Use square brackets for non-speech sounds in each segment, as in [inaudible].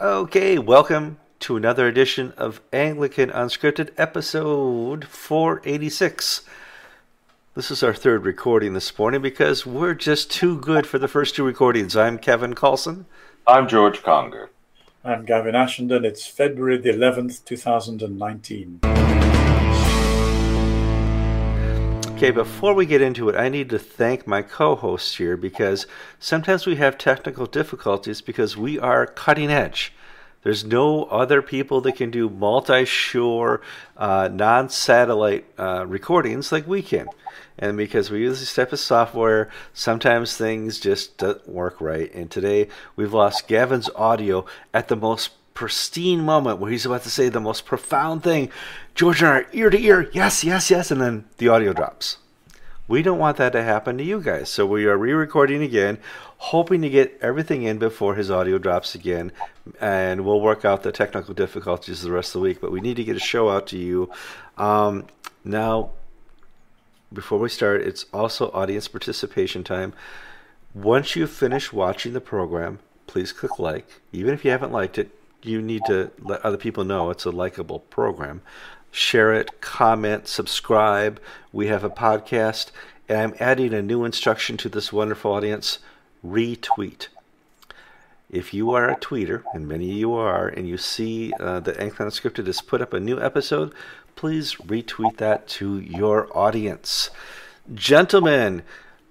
Okay, welcome to another edition of Anglican Unscripted, episode 486. This is our third recording this morning because we're just too good for the first two recordings. I'm Kevin Kallsen. I'm George Conger. I'm Gavin Ashenden. It's February the 11th, 2019. Okay, before we get into it, I need to thank my co hosts here because sometimes we have technical difficulties because we are cutting edge. There's no other people that can do multi shore, uh, non satellite uh, recordings like we can. And because we use this type of software, sometimes things just don't work right. And today we've lost Gavin's audio at the most pristine moment where he's about to say the most profound thing. George and I are ear to ear, yes, yes, yes, and then the audio drops. We don't want that to happen to you guys, so we are re recording again, hoping to get everything in before his audio drops again, and we'll work out the technical difficulties the rest of the week. But we need to get a show out to you. Um, now, before we start, it's also audience participation time. Once you finish watching the program, please click like. Even if you haven't liked it, you need to let other people know it's a likable program. Share it, comment, subscribe. We have a podcast, and I'm adding a new instruction to this wonderful audience retweet. If you are a tweeter, and many of you are, and you see uh, that Anglican Unscripted has put up a new episode, please retweet that to your audience. Gentlemen,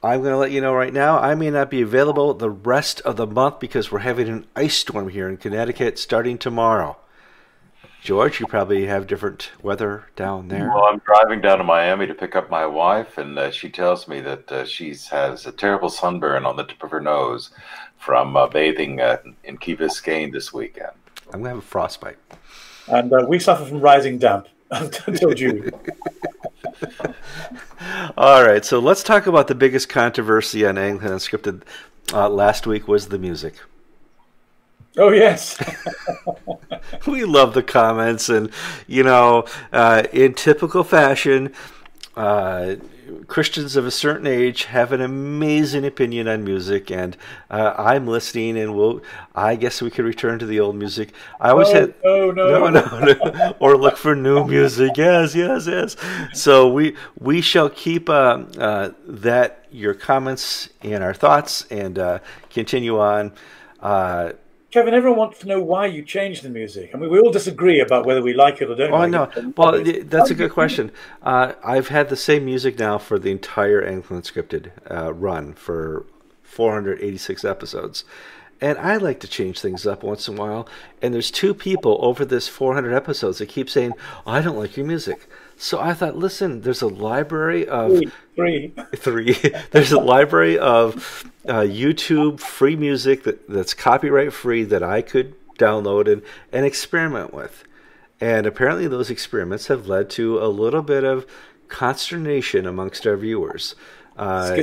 I'm going to let you know right now, I may not be available the rest of the month because we're having an ice storm here in Connecticut starting tomorrow. George, you probably have different weather down there. Well, I'm driving down to Miami to pick up my wife, and uh, she tells me that uh, she has a terrible sunburn on the tip of her nose from uh, bathing uh, in Key Biscayne this weekend. I'm going to have a frostbite. And uh, we suffer from rising damp [laughs] until June. [laughs] All right, so let's talk about the biggest controversy on Anglican Unscripted uh, last week was the music. Oh yes, [laughs] we love the comments, and you know, uh, in typical fashion, uh, Christians of a certain age have an amazing opinion on music, and uh, I'm listening, and we'll. I guess we could return to the old music. I always no, had no, no, no, no, no, [laughs] or look for new music. Yes, yes, yes. So we we shall keep uh, uh, that your comments and our thoughts, and uh, continue on. Kevin, everyone wants to know why you changed the music. I mean, we all disagree about whether we like it or don't. Oh, like no. It. Well, [laughs] that's a good question. Uh, I've had the same music now for the entire Anglican Scripted uh, run for 486 episodes. And I like to change things up once in a while. And there's two people over this 400 episodes that keep saying, oh, I don't like your music. So I thought, listen, there's a library of three. Three. [laughs] there's a library of uh, YouTube free music that, that's copyright free that I could download and, and experiment with. And apparently, those experiments have led to a little bit of consternation amongst our viewers. Uh,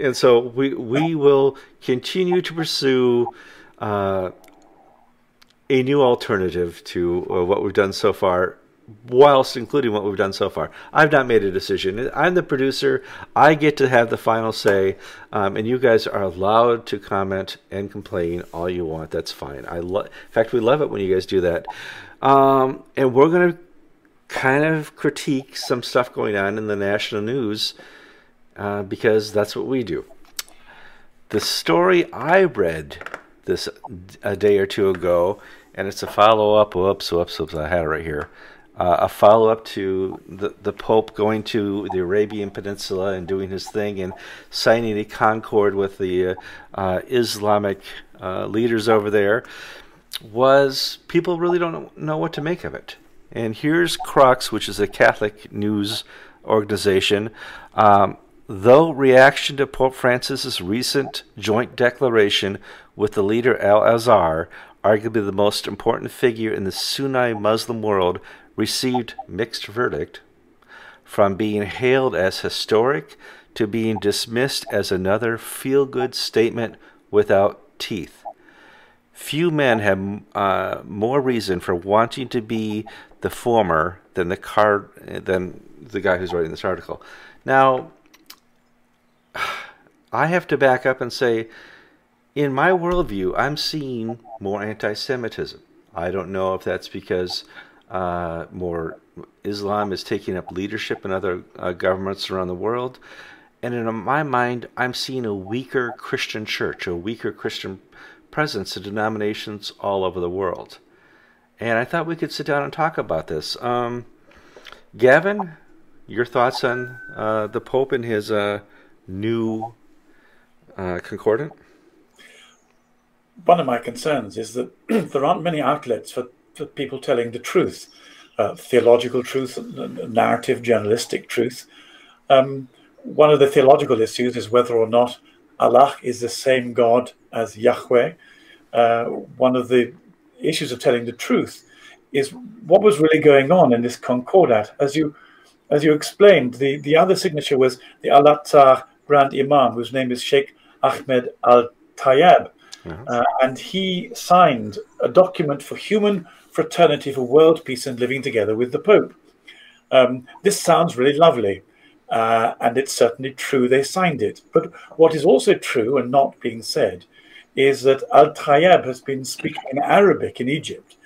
and so we we will continue to pursue uh, a new alternative to uh, what we've done so far whilst including what we've done so far. I've not made a decision. I'm the producer. I get to have the final say, um, and you guys are allowed to comment and complain all you want. That's fine. I lo- in fact, we love it when you guys do that. Um, and we're going to kind of critique some stuff going on in the national news uh, because that's what we do. The story I read this a day or two ago, and it's a follow up. Whoops, whoops, whoops! I had it right here uh, a follow up to the, the Pope going to the Arabian Peninsula and doing his thing and signing a concord with the uh, uh, Islamic uh, leaders over there was people really don't know what to make of it. And here's Crux, which is a Catholic news organization. Um, though reaction to Pope Francis's recent joint declaration with the leader Al Azhar, arguably the most important figure in the Sunni Muslim world, received mixed verdict from being hailed as historic to being dismissed as another feel good statement without teeth. Few men have uh, more reason for wanting to be the former than the card than the guy who's writing this article. Now, I have to back up and say in my worldview, I'm seeing more anti Semitism. I don't know if that's because uh, more Islam is taking up leadership in other uh, governments around the world. And in my mind, I'm seeing a weaker Christian church, a weaker Christian presence in denominations all over the world. And I thought we could sit down and talk about this. Um, Gavin, your thoughts on uh, the Pope and his uh, new uh, concordat? One of my concerns is that [clears throat] there aren't many outlets for, for people telling the truth uh, theological truth, narrative, journalistic truth. Um, one of the theological issues is whether or not Allah is the same God as Yahweh. Uh, one of the issues of telling the truth is what was really going on in this concordat. As you as you explained, the, the other signature was the Al Azhar Grand Imam, whose name is Sheikh Ahmed Al Tayeb. Mm-hmm. Uh, and he signed a document for human fraternity for world peace and living together with the Pope. Um, this sounds really lovely, uh, and it's certainly true they signed it. But what is also true and not being said is that Al Tayeb has been speaking in Arabic in Egypt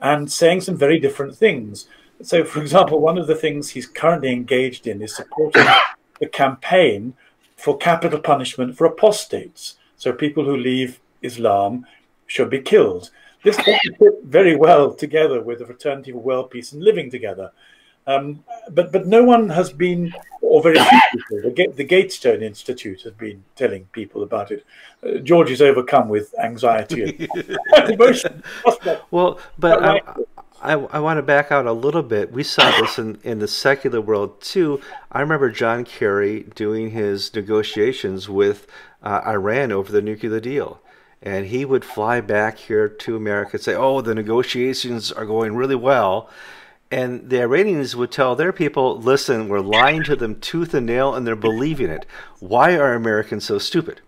and saying some very different things. So, for example, one of the things he's currently engaged in is supporting [coughs] the campaign for capital punishment for apostates. So, people who leave Islam should be killed. This doesn't fit very well together with the fraternity for world peace and living together. Um, but but no one has been, or very few people. The, the Gatestone Institute has been telling people about it. Uh, George is overcome with anxiety and [laughs] emotion. well, but I, I, I, want to back out a little bit. We saw this in, in the secular world too. I remember John Kerry doing his negotiations with uh, Iran over the nuclear deal and he would fly back here to America and say, "Oh, the negotiations are going really well." And the Iranians would tell their people, "Listen, we're lying to them tooth and nail, and they're believing it. Why are Americans so stupid?"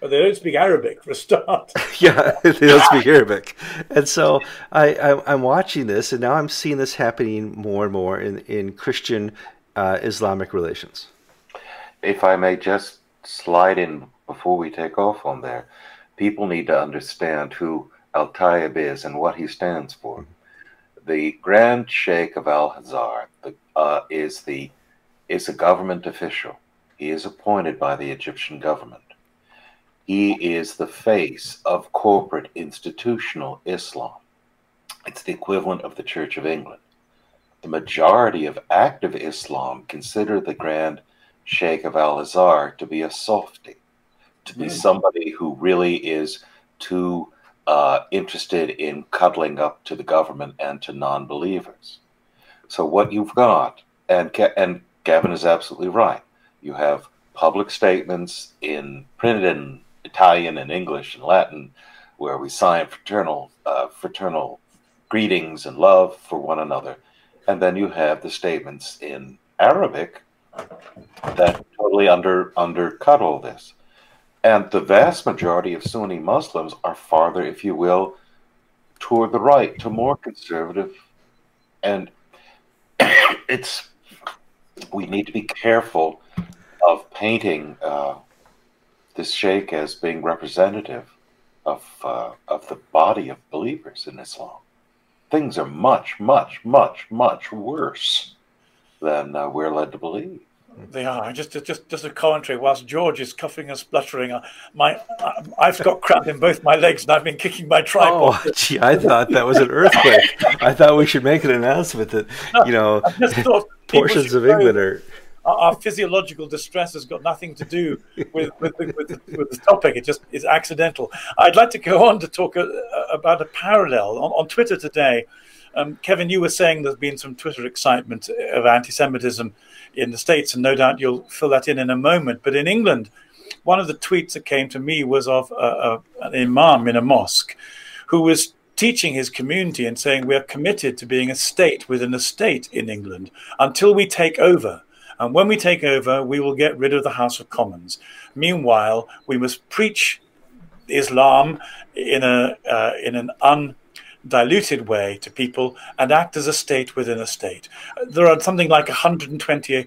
Well, they don't speak Arabic for a start. [laughs] yeah, [laughs] they don't speak Arabic, and so I, I, am watching this, and now I'm seeing this happening more and more in in Christian uh, Islamic relations. If I may just slide in before we take off on there, people need to understand who Al Tayeb is and what he stands for. The Grand Sheikh of Al Azhar uh, is the is a government official. He is appointed by the Egyptian government. He is the face of corporate institutional Islam. It's the equivalent of the Church of England. The majority of active Islam consider the Grand Sheikh of Al Azhar to be a softy to be somebody who really is too uh, interested in cuddling up to the government and to non-believers. So what you've got, and and Gavin is absolutely right. You have public statements in printed in Italian and English and Latin, where we sign fraternal uh, fraternal greetings and love for one another, and then you have the statements in Arabic that totally under undercut all this. And the vast majority of Sunni Muslims are farther, if you will, toward the right, to more conservative. And [coughs] it's, we need to be careful of painting uh, this sheikh as being representative of, uh, of the body of believers in Islam. Things are much, much, much, much worse than uh, we're led to believe. They are just just just a commentary. Whilst George is coughing and spluttering, uh, my I've got cramp in both my legs, and I've been kicking my tripod. Oh, [laughs] gee, I thought that was an earthquake. I thought we should make an announcement that you know [laughs] portions of England are. [laughs] Our physiological distress has got nothing to do with with, with, with, with the topic. It just is accidental. I'd like to go on to talk a, uh, about a parallel on, on Twitter today. Um, Kevin, you were saying there's been some Twitter excitement of anti-Semitism in the States, and no doubt you'll fill that in in a moment. But in England, one of the tweets that came to me was of an imam in a mosque who was teaching his community and saying, We are committed to being a state within a state in England until we take over. And when we take over, we will get rid of the House of Commons. Meanwhile, we must preach Islam in a uh, in an un diluted way to people and act as a state within a state. There are something like 120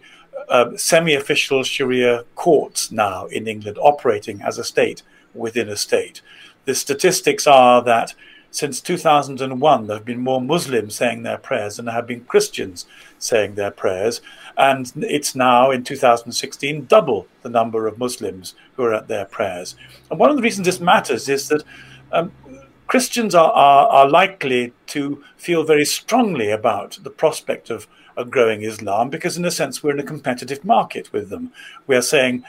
uh, semi official Sharia courts now in England operating as a state within a state. The statistics are that since 2001, there have been more Muslims saying their prayers than there have been Christians saying their prayers. And it's now, in 2016, double the number of Muslims who are at their prayers. And one of the reasons this matters is that um, Christians are, are, are, likely to feel very strongly about the prospect of, of growing Islam because, in a sense, we're in a competitive market with them. We are saying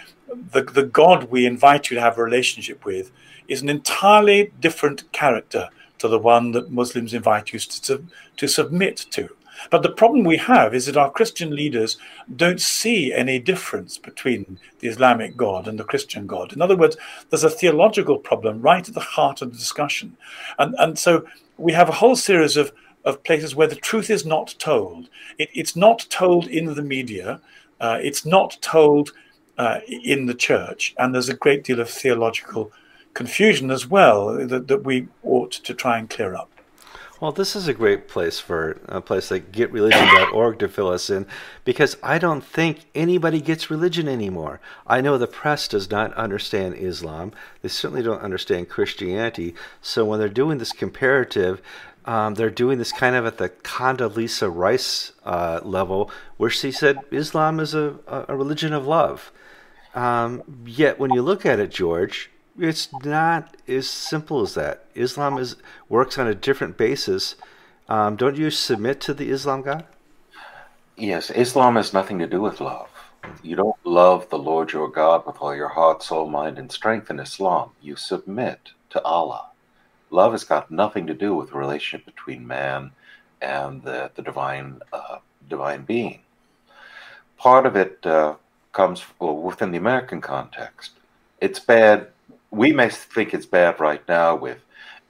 the, the God we invite you to have a relationship with is an entirely different character to the one that Muslims invite you to, to submit to. But the problem we have is that our Christian leaders don't see any difference between the Islamic God and the Christian God. In other words, there's a theological problem right at the heart of the discussion. And, and so we have a whole series of, of places where the truth is not told. It, it's not told in the media, uh, it's not told uh, in the church, and there's a great deal of theological confusion as well that, that we ought to try and clear up. Well, this is a great place for a place like getreligion.org to fill us in because I don't think anybody gets religion anymore. I know the press does not understand Islam. They certainly don't understand Christianity. So when they're doing this comparative, um, they're doing this kind of at the Condoleezza Rice uh, level, where she said Islam is a, a religion of love. Um, yet when you look at it, George, it's not as simple as that. Islam is works on a different basis. Um, don't you submit to the Islam God? Yes, Islam has nothing to do with love. You don't love the Lord your God with all your heart, soul, mind, and strength in Islam. You submit to Allah. Love has got nothing to do with the relationship between man and the, the divine uh, divine being. Part of it uh, comes well, within the American context. It's bad we may think it's bad right now with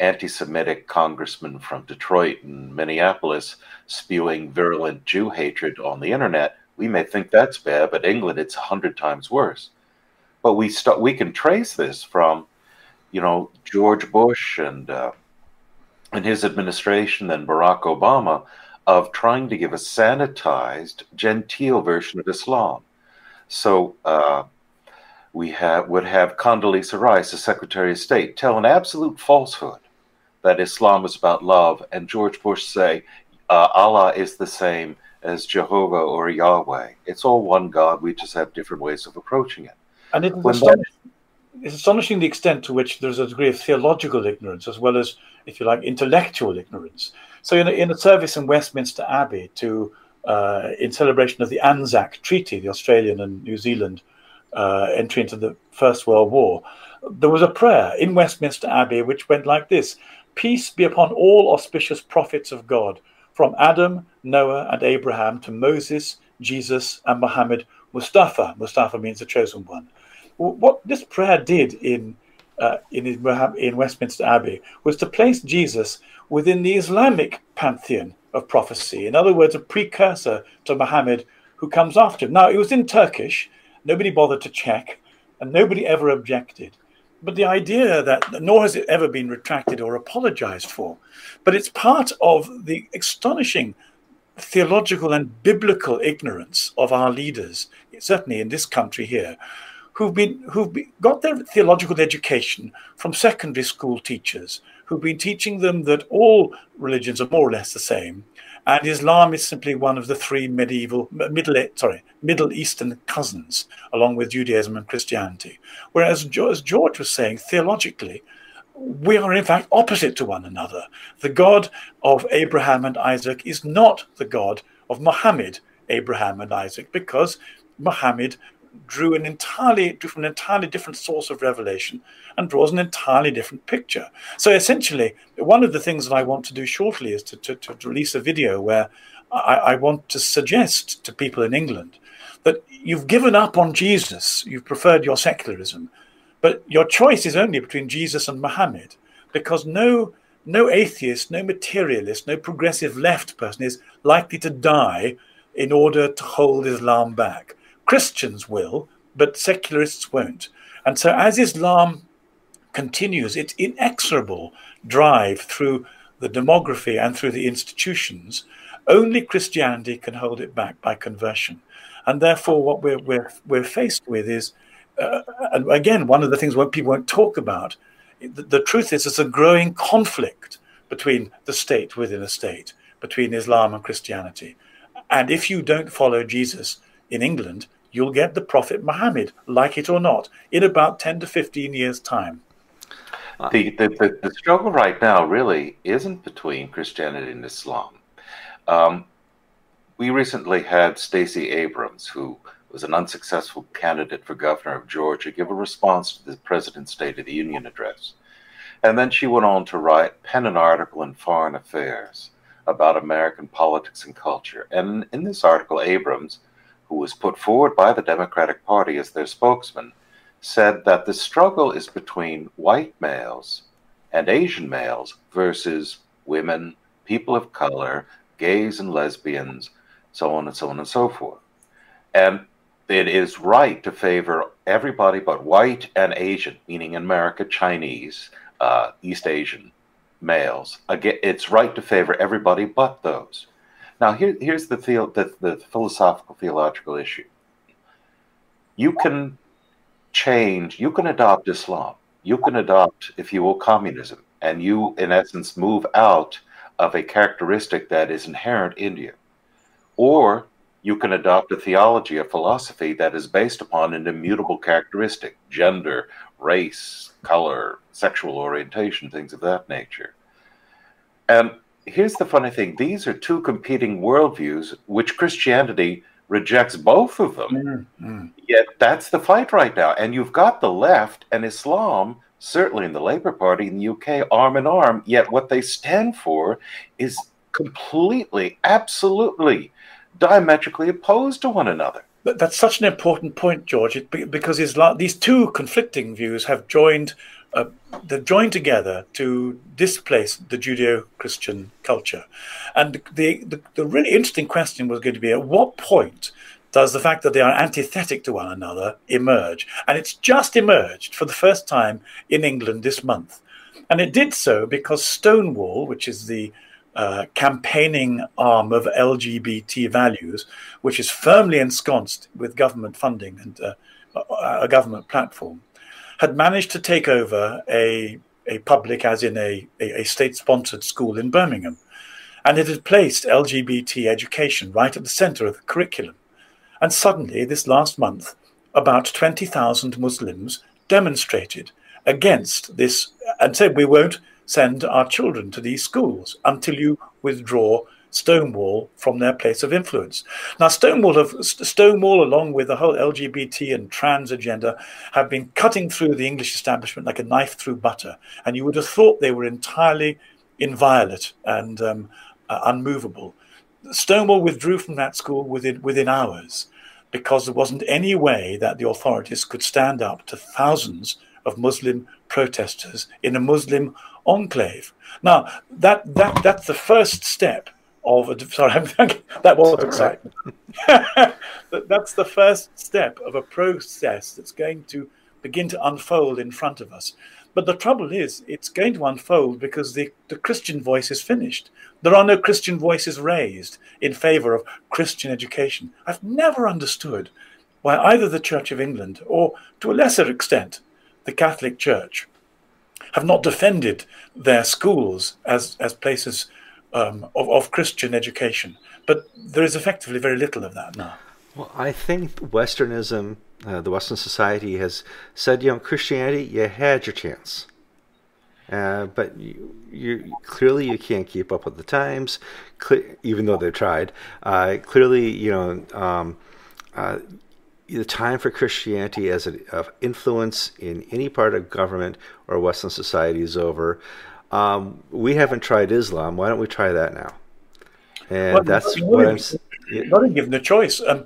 anti Semitic congressmen from Detroit and Minneapolis spewing virulent Jew hatred on the internet. We may think that's bad, but England, it's a hundred times worse. But we start, we can trace this from, you know, George Bush and uh, and his administration and Barack Obama of trying to give a sanitized, genteel version of Islam. So uh, we have, would have Condoleezza Rice, the Secretary of State, tell an absolute falsehood that Islam is about love, and George Bush say uh, Allah is the same as Jehovah or Yahweh. It's all one God. We just have different ways of approaching it. And it astonishing, it's astonishing the extent to which there's a degree of theological ignorance as well as, if you like, intellectual ignorance. So, in a, in a service in Westminster Abbey to uh, in celebration of the Anzac Treaty, the Australian and New Zealand uh, entry into the First World War, there was a prayer in Westminster Abbey which went like this Peace be upon all auspicious prophets of God, from Adam, Noah, and Abraham to Moses, Jesus, and Muhammad Mustafa. Mustafa means the chosen one. What this prayer did in uh, in, in Westminster Abbey was to place Jesus within the Islamic pantheon of prophecy. In other words, a precursor to Muhammad who comes after him. Now, it was in Turkish, Nobody bothered to check, and nobody ever objected. But the idea that, nor has it ever been retracted or apologized for, but it's part of the astonishing theological and biblical ignorance of our leaders, certainly in this country here, who've been who've got their theological education from secondary school teachers who've been teaching them that all religions are more or less the same and Islam is simply one of the three medieval, middle, sorry, Middle Eastern cousins, along with Judaism and Christianity. Whereas, as George was saying, theologically, we are in fact opposite to one another. The God of Abraham and Isaac is not the God of Muhammad, Abraham and Isaac, because Muhammad drew an entirely drew from an entirely different source of revelation and draws an entirely different picture. So essentially, one of the things that I want to do shortly is to, to, to release a video where I, I want to suggest to people in England that you've given up on Jesus, you've preferred your secularism, but your choice is only between Jesus and Muhammad, because no no atheist, no materialist, no progressive left person is likely to die in order to hold Islam back. Christians will, but secularists won't. And so, as Islam continues its inexorable drive through the demography and through the institutions, only Christianity can hold it back by conversion. And therefore, what we're, we're, we're faced with is uh, and again, one of the things people won't talk about, the, the truth is, it's a growing conflict between the state within a state, between Islam and Christianity. And if you don't follow Jesus in England, you'll get the Prophet Muhammad, like it or not, in about 10 to 15 years' time. The, the, the, the struggle right now really isn't between Christianity and Islam. Um, we recently had Stacey Abrams, who was an unsuccessful candidate for governor of Georgia, give a response to the president's State of the Union address. And then she went on to write, pen an article in Foreign Affairs about American politics and culture. And in this article, Abrams, who was put forward by the Democratic Party as their spokesman, said that the struggle is between white males and Asian males versus women, people of color, gays and lesbians, so on and so on and so forth. And it is right to favor everybody but white and Asian, meaning in America, Chinese, uh, East Asian males. Again, it's right to favor everybody but those. Now, here, here's the, the, the philosophical theological issue. You can change, you can adopt Islam, you can adopt, if you will, communism, and you, in essence, move out of a characteristic that is inherent in you. Or you can adopt a theology, a philosophy that is based upon an immutable characteristic gender, race, color, sexual orientation, things of that nature. And here's the funny thing these are two competing worldviews, which Christianity rejects both of them. Mm-hmm. Yet that's the fight right now. And you've got the left and Islam, certainly in the Labour Party in the UK, arm in arm. Yet what they stand for is completely, absolutely diametrically opposed to one another. But That's such an important point, George, because Islam, these two conflicting views have joined uh, they're joined together to displace the Judeo-Christian culture. And the, the, the really interesting question was going to be: At what point does the fact that they are antithetic to one another emerge? And it's just emerged for the first time in England this month, and it did so because Stonewall, which is the uh, campaigning arm of LGBT values, which is firmly ensconced with government funding and uh, a government platform, had managed to take over a, a public, as in a, a, a state sponsored school in Birmingham. And it had placed LGBT education right at the center of the curriculum. And suddenly, this last month, about 20,000 Muslims demonstrated against this and said, We won't send our children to these schools until you withdraw Stonewall from their place of influence. Now, Stonewall, have, Stonewall, along with the whole LGBT and trans agenda, have been cutting through the English establishment like a knife through butter. And you would have thought they were entirely inviolate and um, uh, unmovable. Stonewall withdrew from that school within, within hours because there wasn't any way that the authorities could stand up to thousands of Muslim protesters in a Muslim enclave. Now, that, that, that's the first step of a, sorry, that was exciting. [laughs] that's the first step of a process that's going to begin to unfold in front of us. But the trouble is, it's going to unfold because the, the Christian voice is finished. There are no Christian voices raised in favor of Christian education. I've never understood why either the Church of England or, to a lesser extent, the Catholic Church have not defended their schools as, as places um, of, of Christian education. But there is effectively very little of that now. Well, I think Westernism, uh, the Western society, has said, you know, Christianity, you had your chance. Uh, but you, you, clearly you can't keep up with the times, even though they've tried. Uh, clearly, you know, um, uh, the time for Christianity as an influence in any part of government or Western society is over. Um, we haven't tried Islam. Why don't we try that now? And well, that's what I'm. Yeah. Not given the choice. Um,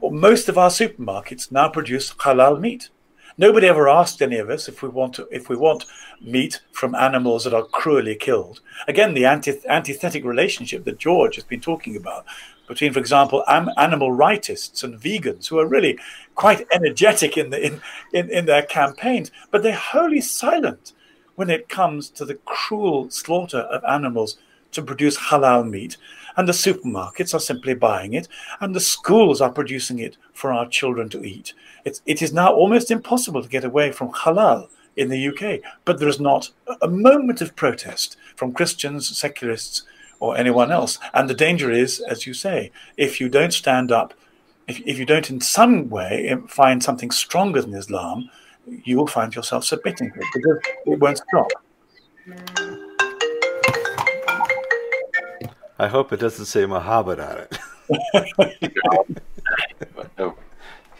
most of our supermarkets now produce halal meat. Nobody ever asked any of us if we want to, if we want meat from animals that are cruelly killed. Again, the anti- antithetic relationship that George has been talking about between, for example, am- animal rightists and vegans, who are really quite energetic in, the, in, in, in their campaigns, but they're wholly silent when it comes to the cruel slaughter of animals to produce halal meat, and the supermarkets are simply buying it, and the schools are producing it for our children to eat. It's, it is now almost impossible to get away from halal in the UK, but there is not a moment of protest from Christians, secularists, or anyone else. And the danger is, as you say, if you don't stand up, if, if you don't in some way find something stronger than Islam, you will find yourself submitting it because it won't stop. I hope it doesn't say Muhammad on it. [laughs]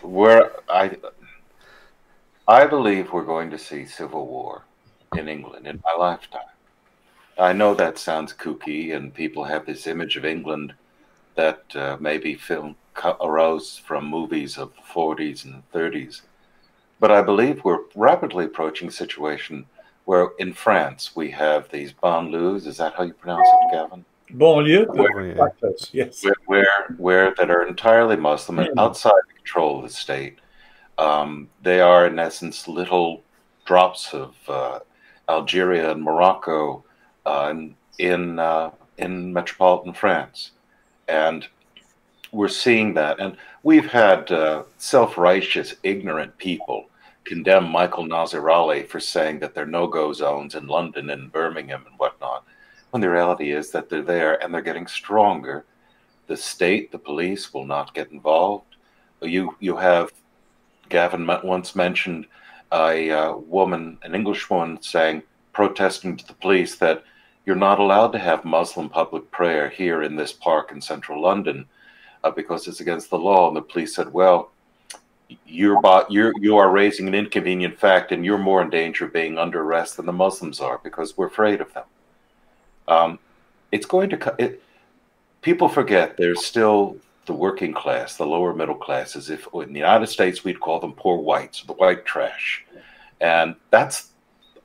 where I I believe we're going to see civil war in England in my lifetime. I know that sounds kooky, and people have this image of England that uh, maybe film arose from movies of the 40s and 30s. But I believe we're rapidly approaching a situation where in France we have these banlieues. Is that how you pronounce it, Gavin? Banlieue, where, yes. Where, where, where, that are entirely Muslim and outside the control of the state. Um, they are, in essence, little drops of uh, Algeria and Morocco uh, in uh, in metropolitan France, and we're seeing that. And we've had uh, self-righteous, ignorant people condemn Michael Nazir Ali for saying that there are no-go zones in London and Birmingham and whatnot, when the reality is that they're there and they're getting stronger. The state, the police will not get involved. You you have Gavin once mentioned a uh, woman, an English woman, saying protesting to the police that you're not allowed to have Muslim public prayer here in this park in central London uh, because it's against the law. And the police said, well, you're, you're you are raising an inconvenient fact, and you're more in danger of being under arrest than the Muslims are because we're afraid of them. Um, it's going to it, people forget there's still the working class, the lower middle class, as if in the United States we'd call them poor whites, the white trash, and that's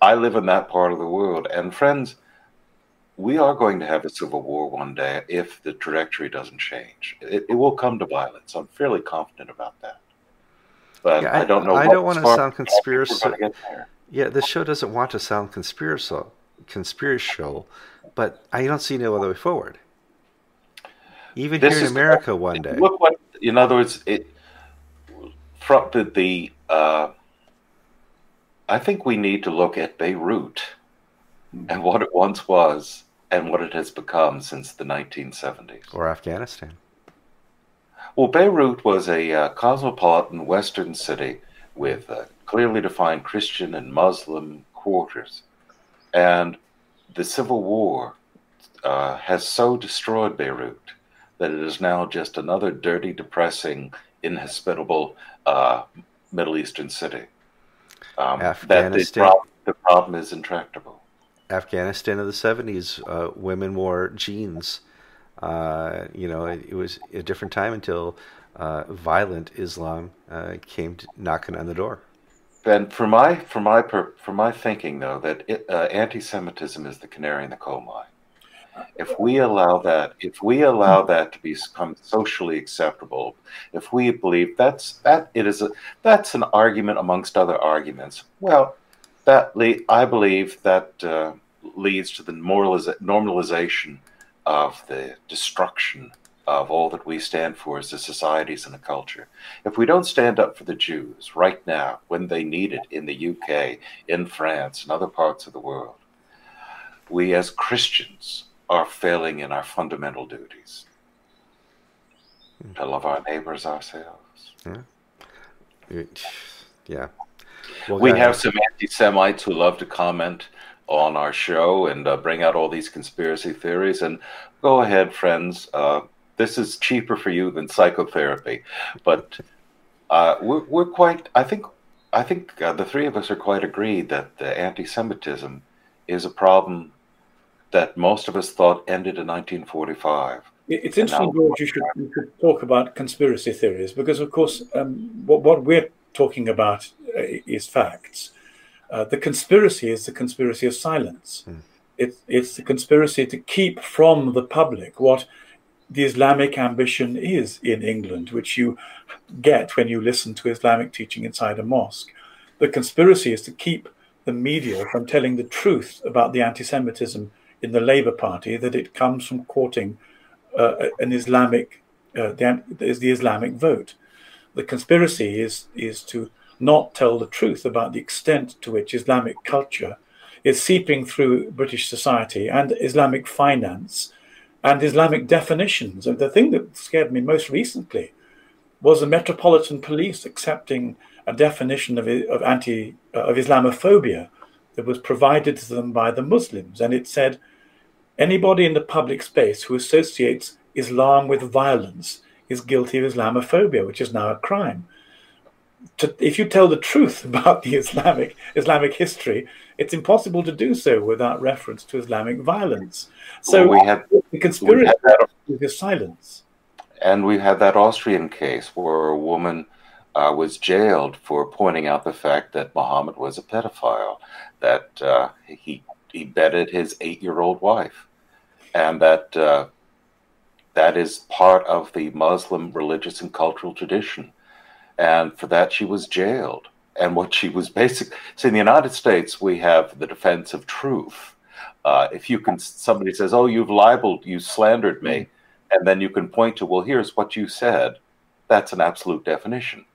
I live in that part of the world. And friends, we are going to have a civil war one day if the trajectory doesn't change. It, it will come to violence. I'm fairly confident about that. But yeah, I, I, don't know. I don't want to sound conspiracy. Yeah, this show doesn't want to sound conspiracy, conspiracial, but I don't see no other way forward. Even this here in America, the, one day. Look what, in other words, it from the, the uh, I think we need to look at Beirut and what it once was and what it has become since the 1970s. Or Afghanistan. Well, Beirut was a uh, cosmopolitan western city with uh, clearly defined Christian and Muslim quarters. And the civil war uh, has so destroyed Beirut that it is now just another dirty, depressing, inhospitable uh, Middle Eastern city. Um, that the, prob- the problem is intractable. Afghanistan of the 70s, uh, women wore jeans. Uh, you know, it, it, was a different time until uh, violent Islam uh, came knocking on the door. And for my for my for my thinking though that it, uh, anti-Semitism is the canary in the coal mine. If we allow that, if we allow that to become socially acceptable, if we believe that's that it is a that's an argument amongst other arguments. Well, that le- I believe that uh, leads to the moraliza- normalization of the destruction of all that we stand for as a societies and a culture. If we don't stand up for the Jews right now, when they need it in the UK, in France, and other parts of the world, we as Christians are failing in our fundamental duties to love our neighbors ourselves. Yeah. yeah. Well, we have some anti Semites who love to comment on our show and uh, bring out all these conspiracy theories. And go ahead, friends. Uh, this is cheaper for you than psychotherapy. But uh, we're, we're quite, I think, I think uh, the three of us are quite agreed that the anti Semitism is a problem that most of us thought ended in 1945. It's interesting, George, you should, you should, talk about conspiracy theories because, of course, um, what, what, we're talking about uh, is facts. Uh, the conspiracy is the conspiracy of silence. Mm. It, it's the conspiracy to keep from the public what the Islamic ambition is in England, which you get when you listen to Islamic teaching inside a mosque. The conspiracy is to keep the media from telling the truth about the anti Semitism in the Labour Party that it comes from courting uh, an Islamic, uh, the, is the Islamic vote. The conspiracy is is to not tell the truth about the extent to which Islamic culture is seeping through British society and Islamic finance and Islamic definitions. And the thing that scared me most recently was the Metropolitan Police accepting a definition of, of anti uh, of Islamophobia that was provided to them by the Muslims, and it said anybody in the public space who associates Islam with violence is guilty of Islamophobia, which is now a crime. To, if you tell the truth [laughs] about the Islamic Islamic history, it's impossible to do so without reference to Islamic violence. So well, we have, the conspiracy is silence. And we had that Austrian case where a woman uh, was jailed for pointing out the fact that Muhammad was a pedophile, that uh, he he bedded his eight-year-old wife, and that uh, that is part of the Muslim religious and cultural tradition, and for that she was jailed. And what she was basically, so in the United States, we have the defense of truth. Uh, if you can, somebody says, "Oh, you've libeled, you slandered me," and then you can point to, "Well, here's what you said." That's an absolute definition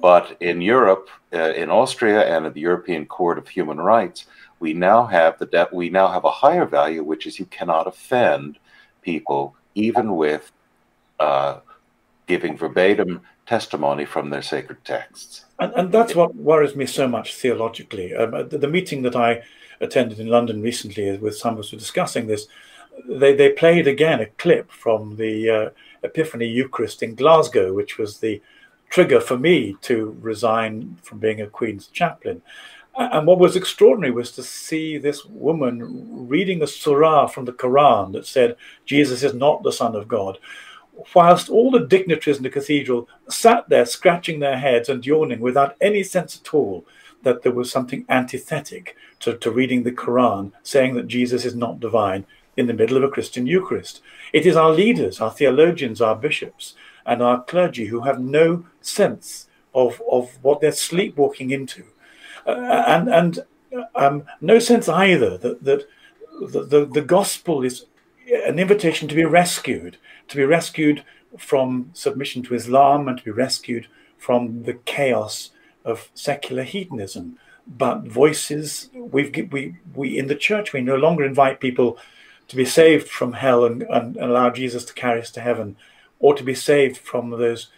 but in Europe, uh, in Austria, and at the European Court of Human Rights, we now have the de- we now have a higher value, which is you cannot offend people even with uh, giving verbatim testimony from their sacred texts. And, and that's what worries me so much theologically. Um, the, the, meeting that I attended in London recently with some of us were discussing this. They, they played again a clip from the uh, Epiphany Eucharist in Glasgow, which was the trigger for me to resign from being a Queen's chaplain. And what was extraordinary was to see this woman reading a surah from the Quran that said Jesus is not the Son of God, whilst all the dignitaries in the cathedral sat there scratching their heads and yawning without any sense at all that there was something antithetic to, to reading the Quran saying that Jesus is not divine in the middle of a Christian Eucharist. It is our leaders, our theologians, our bishops, and our clergy who have no sense of, of what they're sleepwalking into. Uh, and and um, no sense either that, that the, the, the gospel is an invitation to be rescued, to be rescued from submission to Islam and to be rescued from the chaos of secular hedonism. But voices, we've, we, we in the church, we no longer invite people to be saved from hell and, and, allow Jesus to carry us to heaven or to be saved from those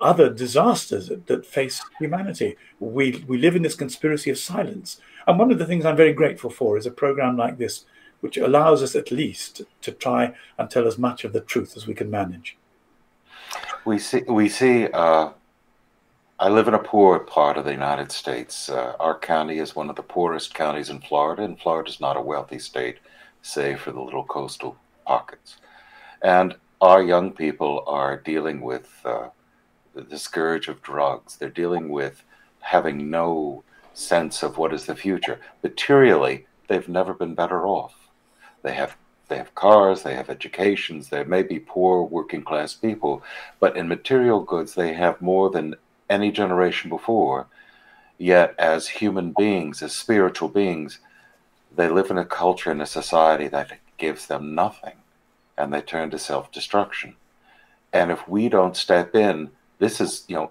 other disasters that, that, face humanity. We, we live in this conspiracy of silence. And one of the things I'm very grateful for is a program like this, which allows us at least to try and tell as much of the truth as we can manage. We see, we see uh, I live in a poor part of the United States. Uh, our county is one of the poorest counties in Florida, and Florida is not a wealthy state, save for the little coastal pockets. And our young people are dealing with uh, the scourge of drugs. They're dealing with having no sense of what is the future. Materially, they've never been better off. They have they have cars, they have educations, they may be poor working class people, but in material goods they have more than any generation before. Yet as human beings, as spiritual beings, they live in a culture and a society that gives them nothing and they turn to self destruction. And if we don't step in, this is, you know,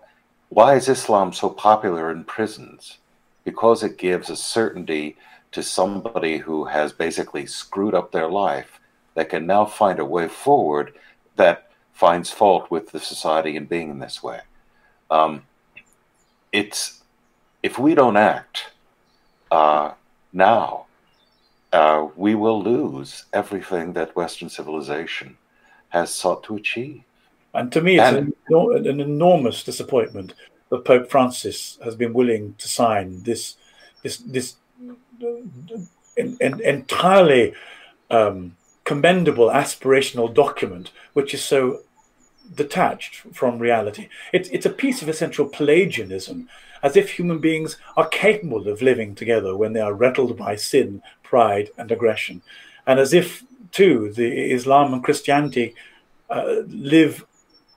why is Islam so popular in prisons? Because it gives a certainty to somebody who has basically screwed up their life that can now find a way forward that finds fault with the society in being in this way. Um, it's if we don't act uh, now, uh, we will lose everything that Western civilization has sought to achieve. And to me, it's and, an, an, enormous disappointment that Pope Francis has been willing to sign this this this in, entirely um, commendable aspirational document, which is so detached from reality. It's it's a piece of essential Pelagianism, as if human beings are capable of living together when they are rattled by sin, pride, and aggression, and as if too the Islam and Christianity uh, live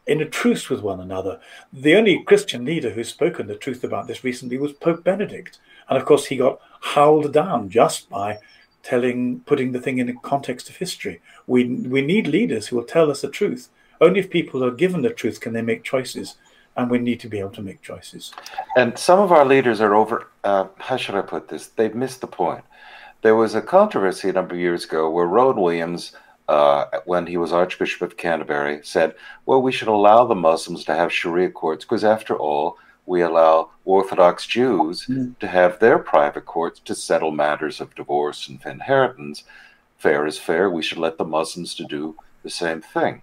in a truce with one another. The only Christian leader who's spoken the truth about this recently was Pope Benedict, and of course he got howled down just by telling, putting the thing in the context of history. We we need leaders who will tell us the truth. Only if people are given the truth can they make choices, and we need to be able to make choices. And some of our leaders are over. Uh, how should I put this? They've missed the point. There was a controversy a number of years ago where Rowan Williams uh, when he was Archbishop of Canterbury, said, well, we should allow the Muslims to have Sharia courts because, after all, we allow Orthodox Jews mm. to have their private courts to settle matters of divorce and inheritance. Fair is fair. We should let the Muslims to do the same thing.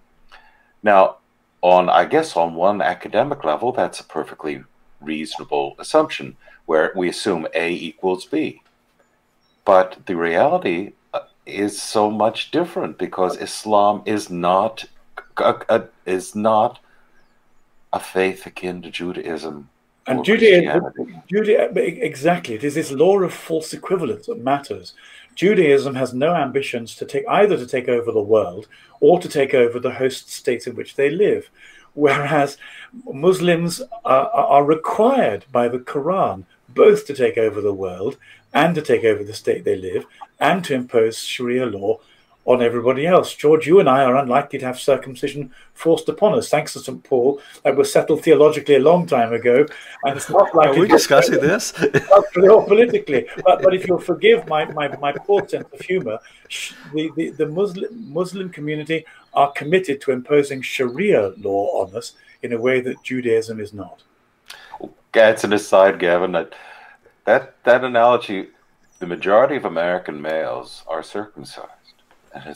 Now, on I guess on one academic level, that's a perfectly reasonable assumption where we assume A equals B. But the reality is so much different because Islam is not a, is not a faith akin to Judaism. And Judaism, Judaism, exactly. It is this law of false equivalence that matters. Judaism has no ambitions to take either to take over the world or to take over the host state in which they live, whereas Muslims are, are required by the Quran both to take over the world and to take over the state they live and to impose Sharia law on everybody else. George, you and I are unlikely to have circumcision forced upon us, thanks to St. Paul. That was settled theologically a long time ago, and it's not like [laughs] are we discussing this [laughs] or politically. But, but if you'll forgive my, my, my poor sense of humour, the, the, the Muslim Muslim community are committed to imposing Sharia law on us in a way that Judaism is not. That's an aside, Gavin. That that that analogy the majority of American males are circumcised.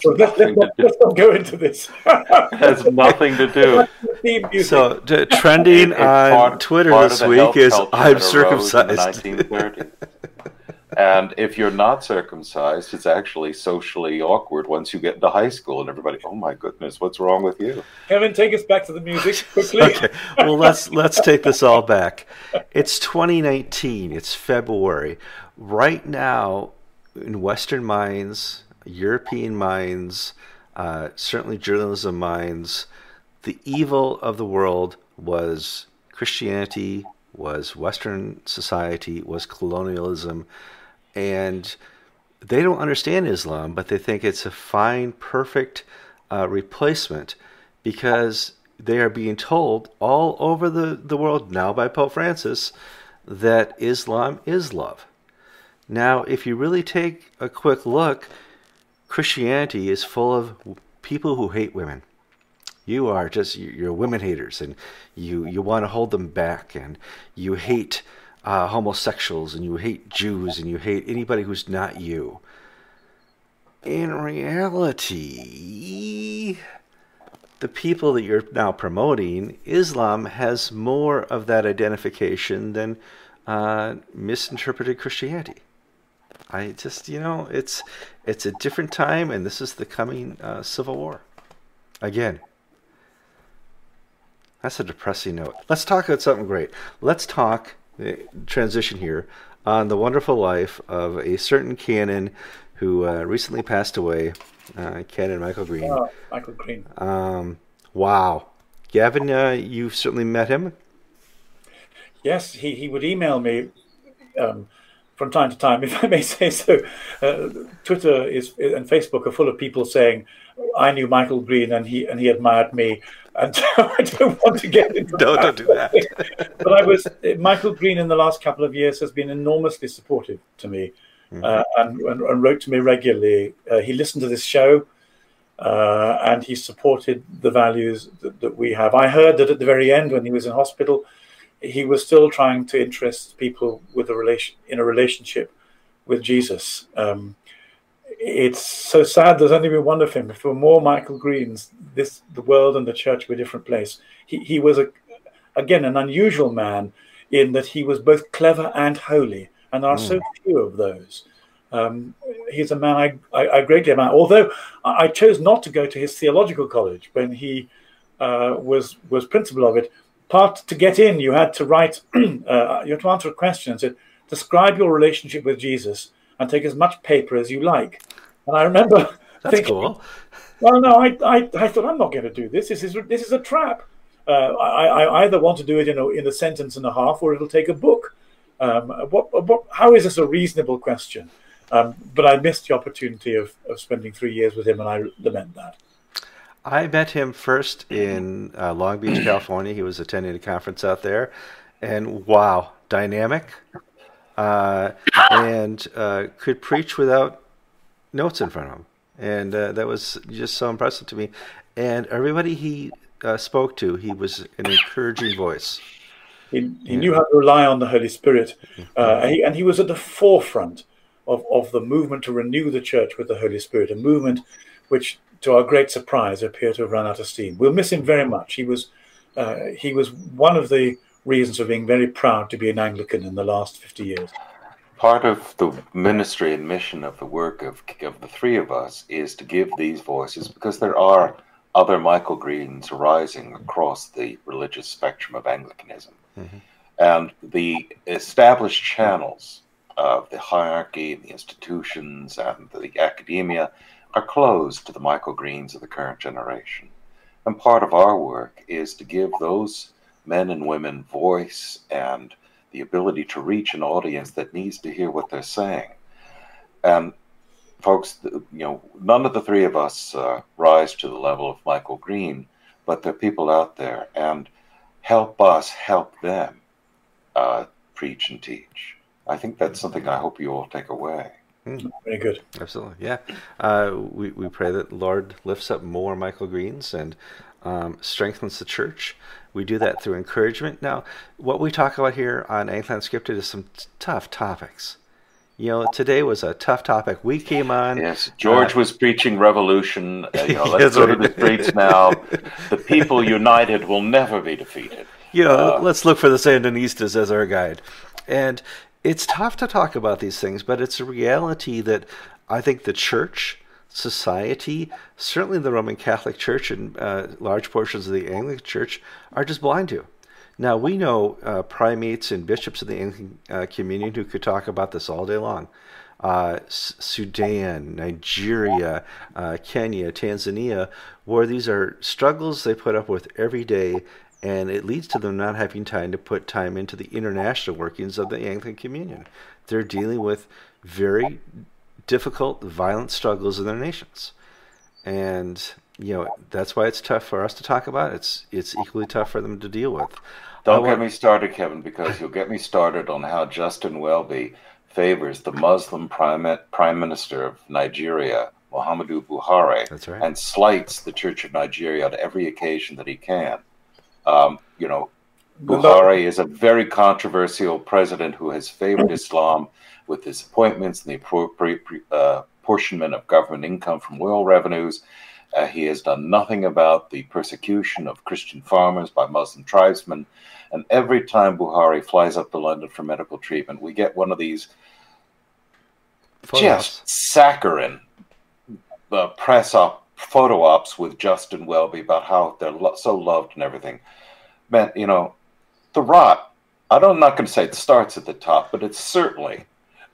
So let's, let's, let's not go into this. [laughs] it has nothing to do. So t- trending on part, Twitter part this week is I'm circumcised. and if you're not circumcised, it's actually socially awkward once you get into high school, and everybody, oh my goodness, what's wrong with you? Kevin, take us back to the music [laughs] quickly. okay, well let's let's take this all back. It's 2019. It's February right now in Western minds, European minds, uh, certainly journalism minds, the evil of the world was Christianity, was Western society, was colonialism, and they don't understand Islam, but they think it's a fine, perfect uh, replacement because they are being told all over the, the world now by Pope Francis that Islam is love. Now, if you really take a quick look, Christianity is full of people who hate women. You are just you're women haters, and you you want to hold them back, and you hate uh, homosexuals, and you hate Jews, and you hate anybody who's not you. In reality, the people that you're now promoting, Islam has more of that identification than uh, misinterpreted Christianity. I just, you know, it's it's a different time, and this is the coming uh, civil war. Again, that's a depressing note. Let's talk about something great. Let's talk uh, transition here on the wonderful life of a certain canon who uh, recently passed away, uh, Canon Michael Green. Oh, Michael Green. Um, wow, Gavin, uh, you've certainly met him. Yes, he, he would email me um, from time to time, [laughs] if I may say so, uh, Twitter is and Facebook are full of people saying, "I knew Michael Green and he and he admired me," and [laughs] I don't want to get into. [laughs] no, don't do that. but I was Michael Green in the last couple of years has been enormously supportive to me, mm-hmm. uh, and, and, and, wrote to me regularly. Uh, he listened to this show. Uh, and he supported the values that, that we have. I heard that at the very end, when he was in hospital, he was still trying to interest people with a relation in a relationship with Jesus. Um, it's so sad. There's only been one of him. If there were more Michael Greens, this the world and the church were a different place. He he was a again an unusual man in that he was both clever and holy, and there are mm. so few of those. Um, he's a man I, I, I greatly admire. Although I, I, chose not to go to his theological college when he uh, was was principal of it part to get in, you had to write, [clears throat] uh, you had to answer a question and said, describe your relationship with Jesus and take as much paper as you like. And I remember [laughs] That's thinking, cool. well, no, I, I, I thought I'm not going to do this. This is this is a trap. Uh, I, I either want to do it in a, in a sentence and a half, or it'll take a book. Um, what, what, how is this a reasonable question? Um, but I missed the opportunity of, of spending three years with him, and I lament that. I met him first in uh, Long Beach, [clears throat] California. He was attending a conference out there, and wow, dynamic, uh, and uh, could preach without notes in front of him, and uh, that was just so impressive to me. And everybody he uh, spoke to, he was an encouraging voice. He, he yeah. knew how to rely on the Holy Spirit, uh, and, he, and he was at the forefront of, of the movement to renew the church with the Holy Spirit, a movement which, to our great surprise, appear to have run out of steam. We'll miss him very much. He was uh, he was one of the reasons for being very proud to be an Anglican in the last 50 years. Part of the ministry and mission of the work of, of the three of us is to give these voices because there are other Michael Greens arising across the religious spectrum of Anglicanism. Mm-hmm. And the established channels of the hierarchy, the institutions, and the academia are closed to the Michael Greens of the current generation. And part of our work is to give those men and women voice and the ability to reach an audience that needs to hear what they're saying. And folks, you know, none of the three of us uh, rise to the level of Michael Green, but there are people out there, and help us help them uh, preach and teach. I think that's something I hope you all take away. Mm. Very good. Absolutely. Yeah. Uh, we, we pray that Lord lifts up more Michael Greens and um, strengthens the church. We do that through encouragement. Now, what we talk about here on Anglican Unscripted is some t- tough topics. You know, today was a tough topic. We came on. Yes, George uh, was preaching revolution. Uh, you know, [laughs] let's go to the streets now. The people [laughs] united will never be defeated. You know, uh, let's look for the Sandinistas as our guide. And it's tough to talk about these things, but it's a reality that I think the church, society, certainly the Roman Catholic Church and uh, large portions of the Anglican Church are just blind to. Now, we know uh, primates and bishops of the Anglican uh, Communion who could talk about this all day long. Uh, Sudan, Nigeria, uh, Kenya, Tanzania, where these are struggles they put up with every day and it leads to them not having time to put time into the international workings of the Anglican Communion. They're dealing with very difficult, violent struggles in their nations, and you know that's why it's tough for us to talk about. It's it's equally tough for them to deal with. Don't get me started, Kevin, because you'll get me started on how Justin Welby favors the Muslim prime, prime minister of Nigeria, Muhammadu Buhari, right. and slights the Church of Nigeria on every occasion that he can. Um, you know, Buhari is a very controversial president who has favored Islam with his appointments and the appropriate uh, apportionment of government income from oil revenues. Uh, he has done nothing about the persecution of Christian farmers by Muslim tribesmen. And every time Buhari flies up to London for medical treatment, we get one of these Photos. just saccharine uh, press up photo ops with Justin Welby about how they're lo- so loved and everything. Man, you know, the rot. I don't, I'm not going to say it starts at the top, but it certainly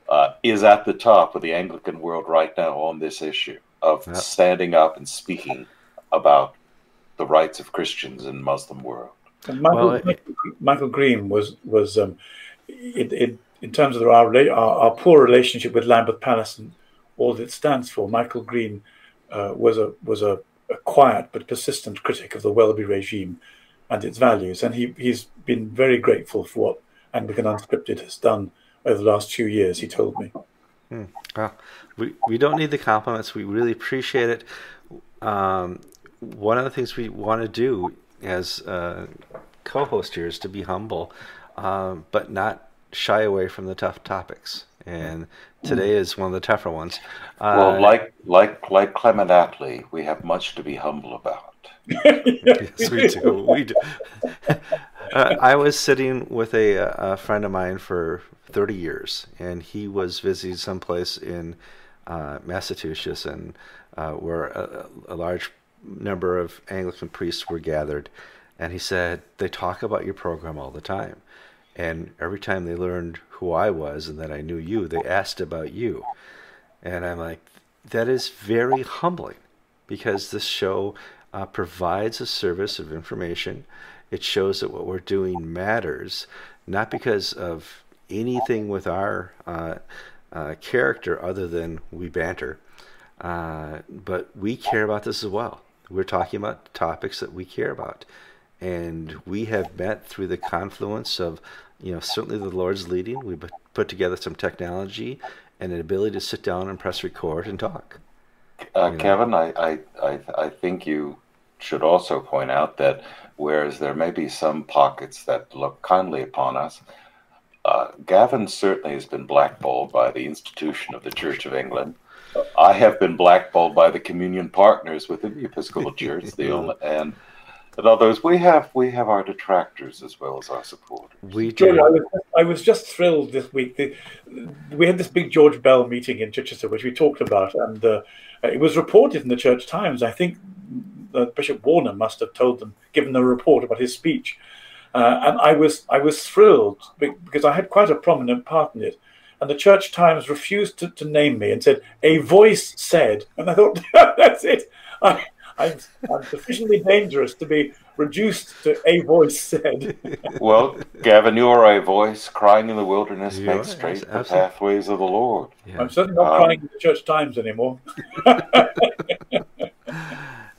uh, is at the top of the Anglican world right now on this issue of yep. standing up and speaking about the rights of Christians in Muslim world. Michael, well, it, Michael Green was was um, it, it, in terms of our, our, our poor relationship with Lambeth Palace and all that it stands for. Michael Green uh, was a was a, a, quiet but persistent critic of the Welby regime and its values, and he he's been very grateful for what Anglican Unscripted has done over the last few years. He told me. Hmm. Well, we we don't need the compliments. We really appreciate it. Um, one of the things we want to do as uh, co-host here is to be humble, um, but not shy away from the tough topics. And today is one of the tougher ones. Uh, well, like like like Clement Attlee, we have much to be humble about. [laughs] yes, we do. We do. [laughs] uh, I was sitting with a, a, friend of mine for 30 years, and he was visiting someplace in uh, Massachusetts, and uh, where a, a, large number of Anglican priests were gathered. And he said, They talk about your program all the time. And every time they learned who I was and that I knew you, they asked about you. And I'm like, that is very humbling because this show uh, provides a service of information. It shows that what we're doing matters, not because of anything with our uh, uh, character other than we banter. Uh, but we care about this as well. We're talking about topics that we care about. And we have met through the confluence of, you know, certainly the Lord's leading. We put together some technology and an ability to sit down and press record and talk. Uh, Kevin, I, I, I, I think you should also point out that whereas there may be some pockets that look kindly upon us, uh, Gavin certainly has been blackballed by the institution of the Church of England. I have been blackballed by the communion partners within the Episcopal Church, the [laughs] only, and and others. We have we have our detractors as well as our supporters. We do. I was, I was just thrilled this week. The, we had this big George Bell meeting in Chichester, which we talked about, and uh, it was reported in the Church Times. I think uh, Bishop Warner must have told them, given the report about his speech. Uh, and I was I was thrilled because I had quite a prominent part in it. And the Church Times refused to, to name me and said, A voice said. And I thought, [laughs] that's it. I, I'm, I'm sufficiently dangerous to be reduced to a voice said. [laughs] well, Gavin, you are a voice crying in the wilderness, you make straight the pathways of the Lord. Yeah. I'm certainly not um, crying in the Church Times anymore. [laughs] [laughs]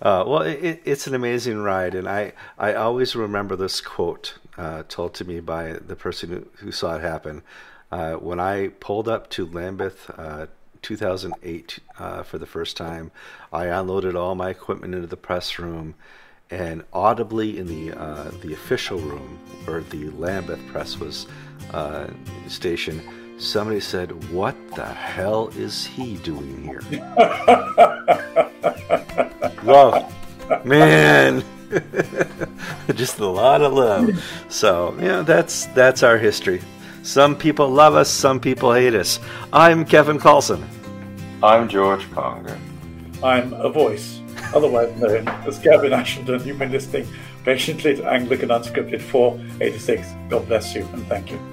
Uh, well, it, it's an amazing ride, and I, I always remember this quote uh, told to me by the person who, who saw it happen. Uh, when I pulled up to Lambeth, uh, 2008, uh, for the first time, I unloaded all my equipment into the press room, and audibly in the uh, the official room where the Lambeth press was stationed, somebody said, "What the hell is he doing here?" [laughs] love, man. [laughs] Just a lot of love. So yeah, that's that's our history. Some people love us, some people hate us. I'm Kevin Kallsen. I'm George Conger. I'm a voice, otherwise known as Gavin Ashenden. You've been listening patiently to Anglican Unscripted 486. God bless you and thank you.